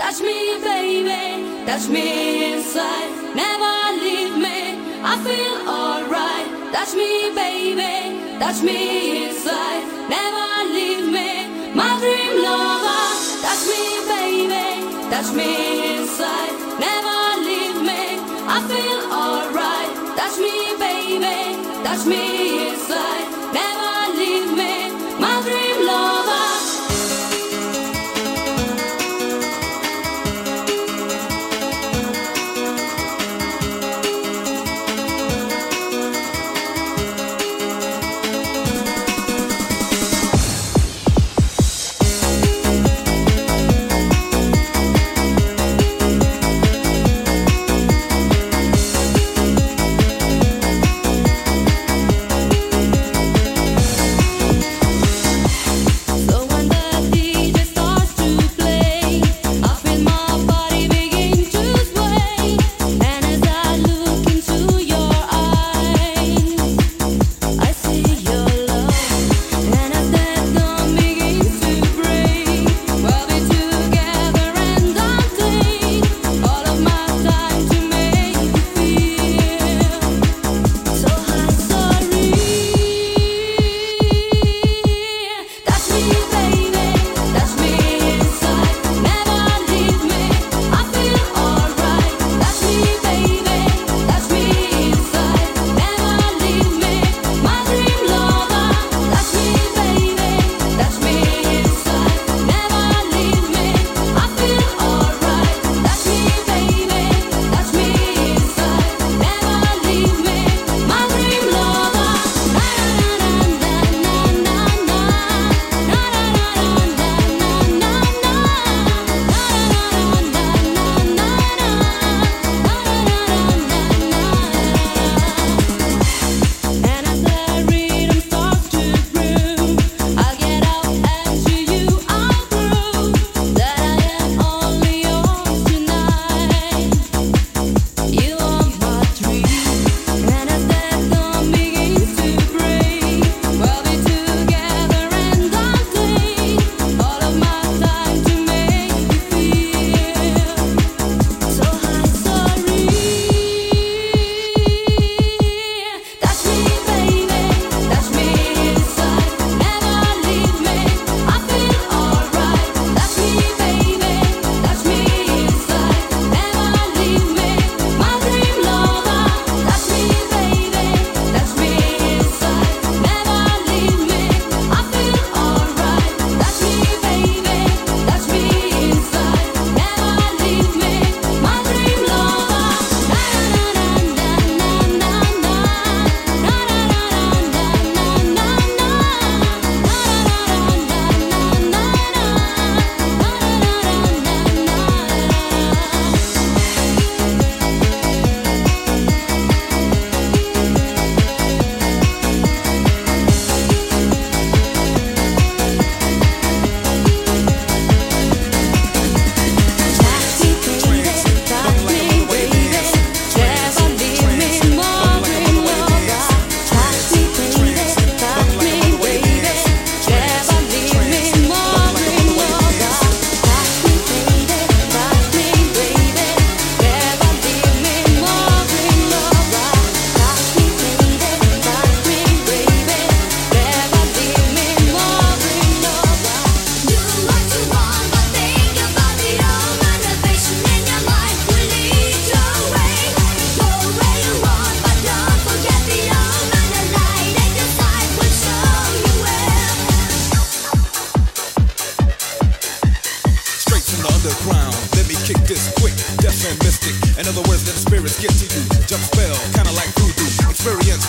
Touch me, baby, touch me inside. Never leave me, I feel alright. Touch me, baby, touch me inside. Never leave me, my dream lover. Touch me, baby, touch me inside. Never leave me, I feel alright. Touch me, baby, touch me inside.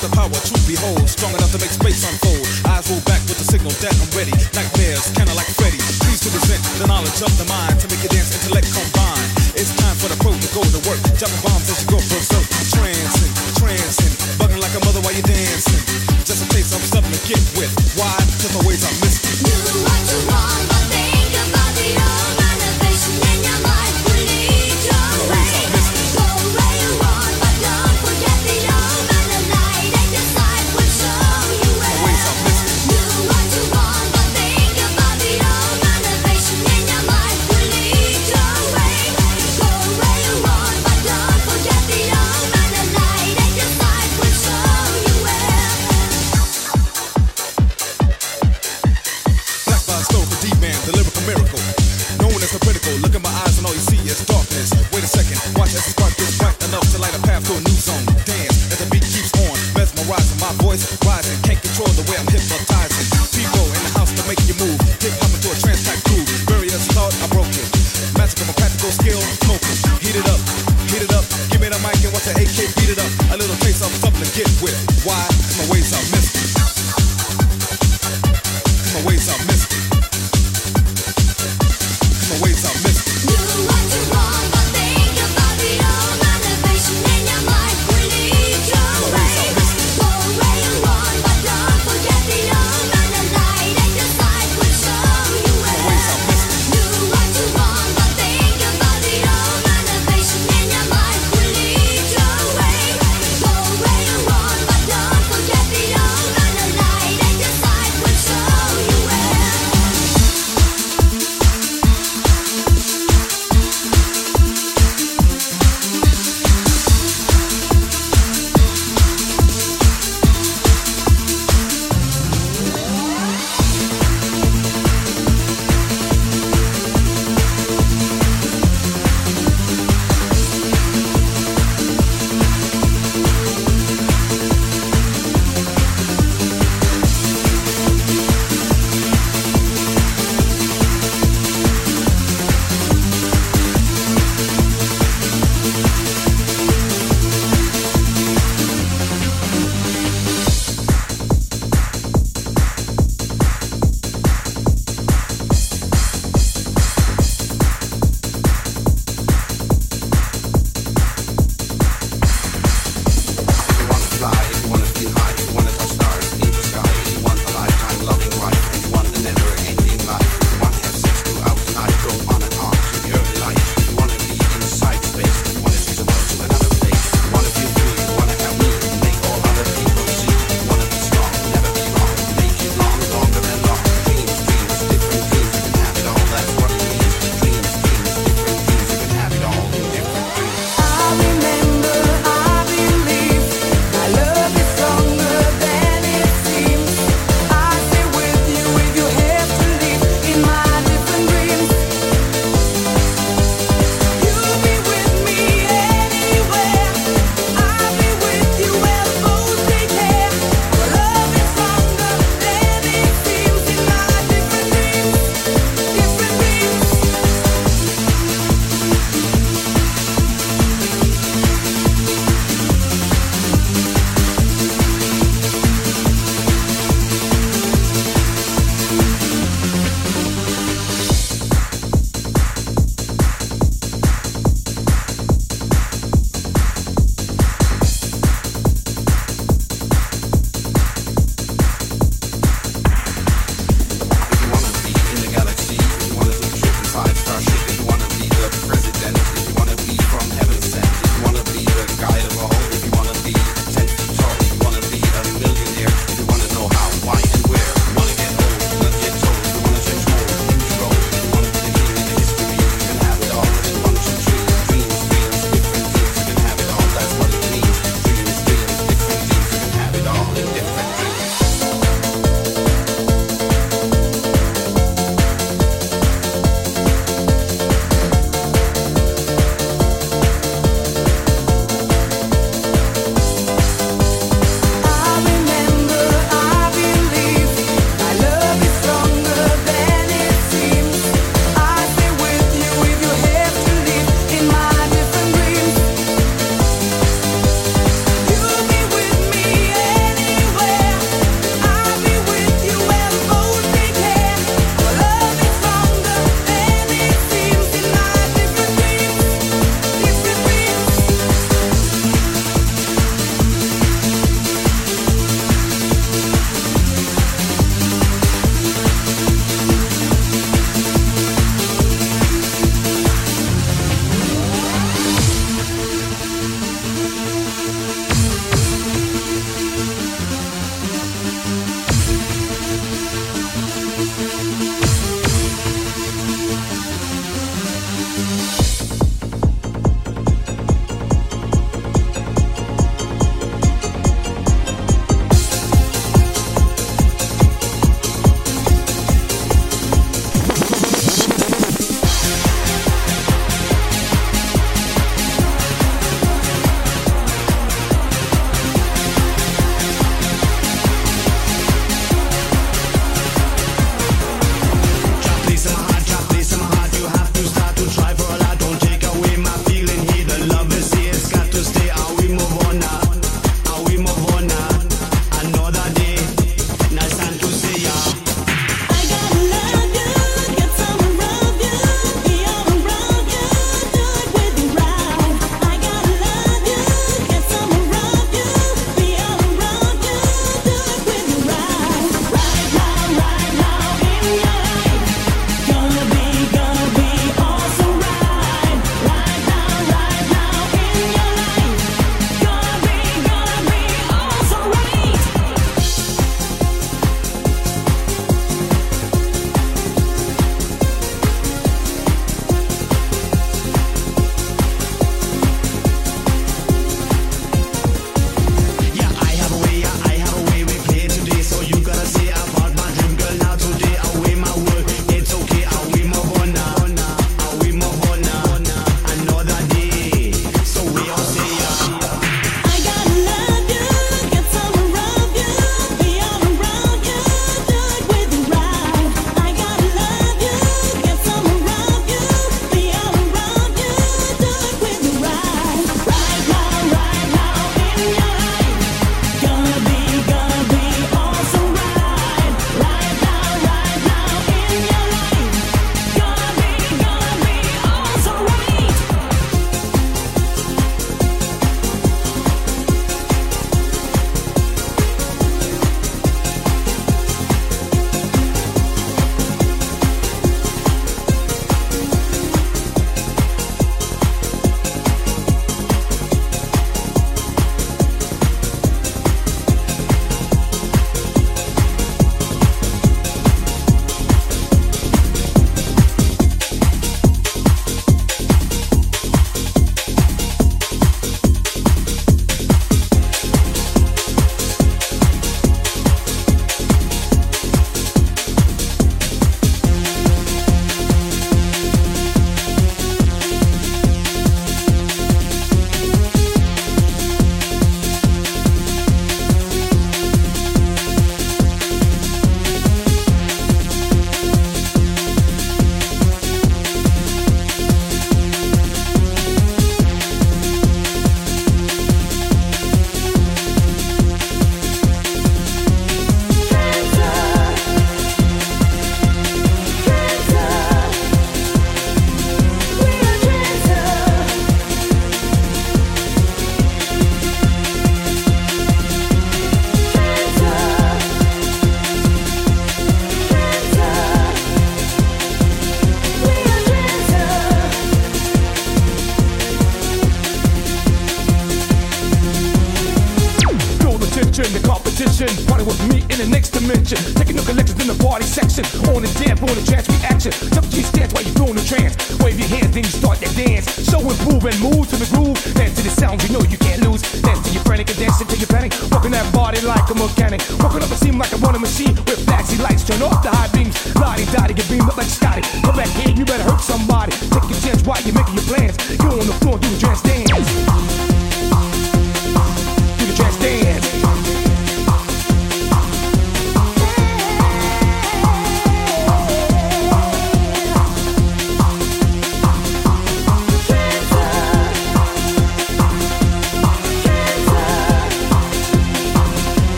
the power to behold, strong enough to make space unfold. Eyes roll back with the signal that I'm ready. Nightmares, kinda like Freddy. Please to present the knowledge of the mind to make your dance intellect combine. It's time for the pro to go to work, dropping bombs as you go berserk. Transcend, transcend, bugging like a mother while you're dancing. Just a place I'm something to get with. Why? Cause my ways are missing.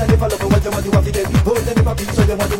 I never love it when them want to have so they want to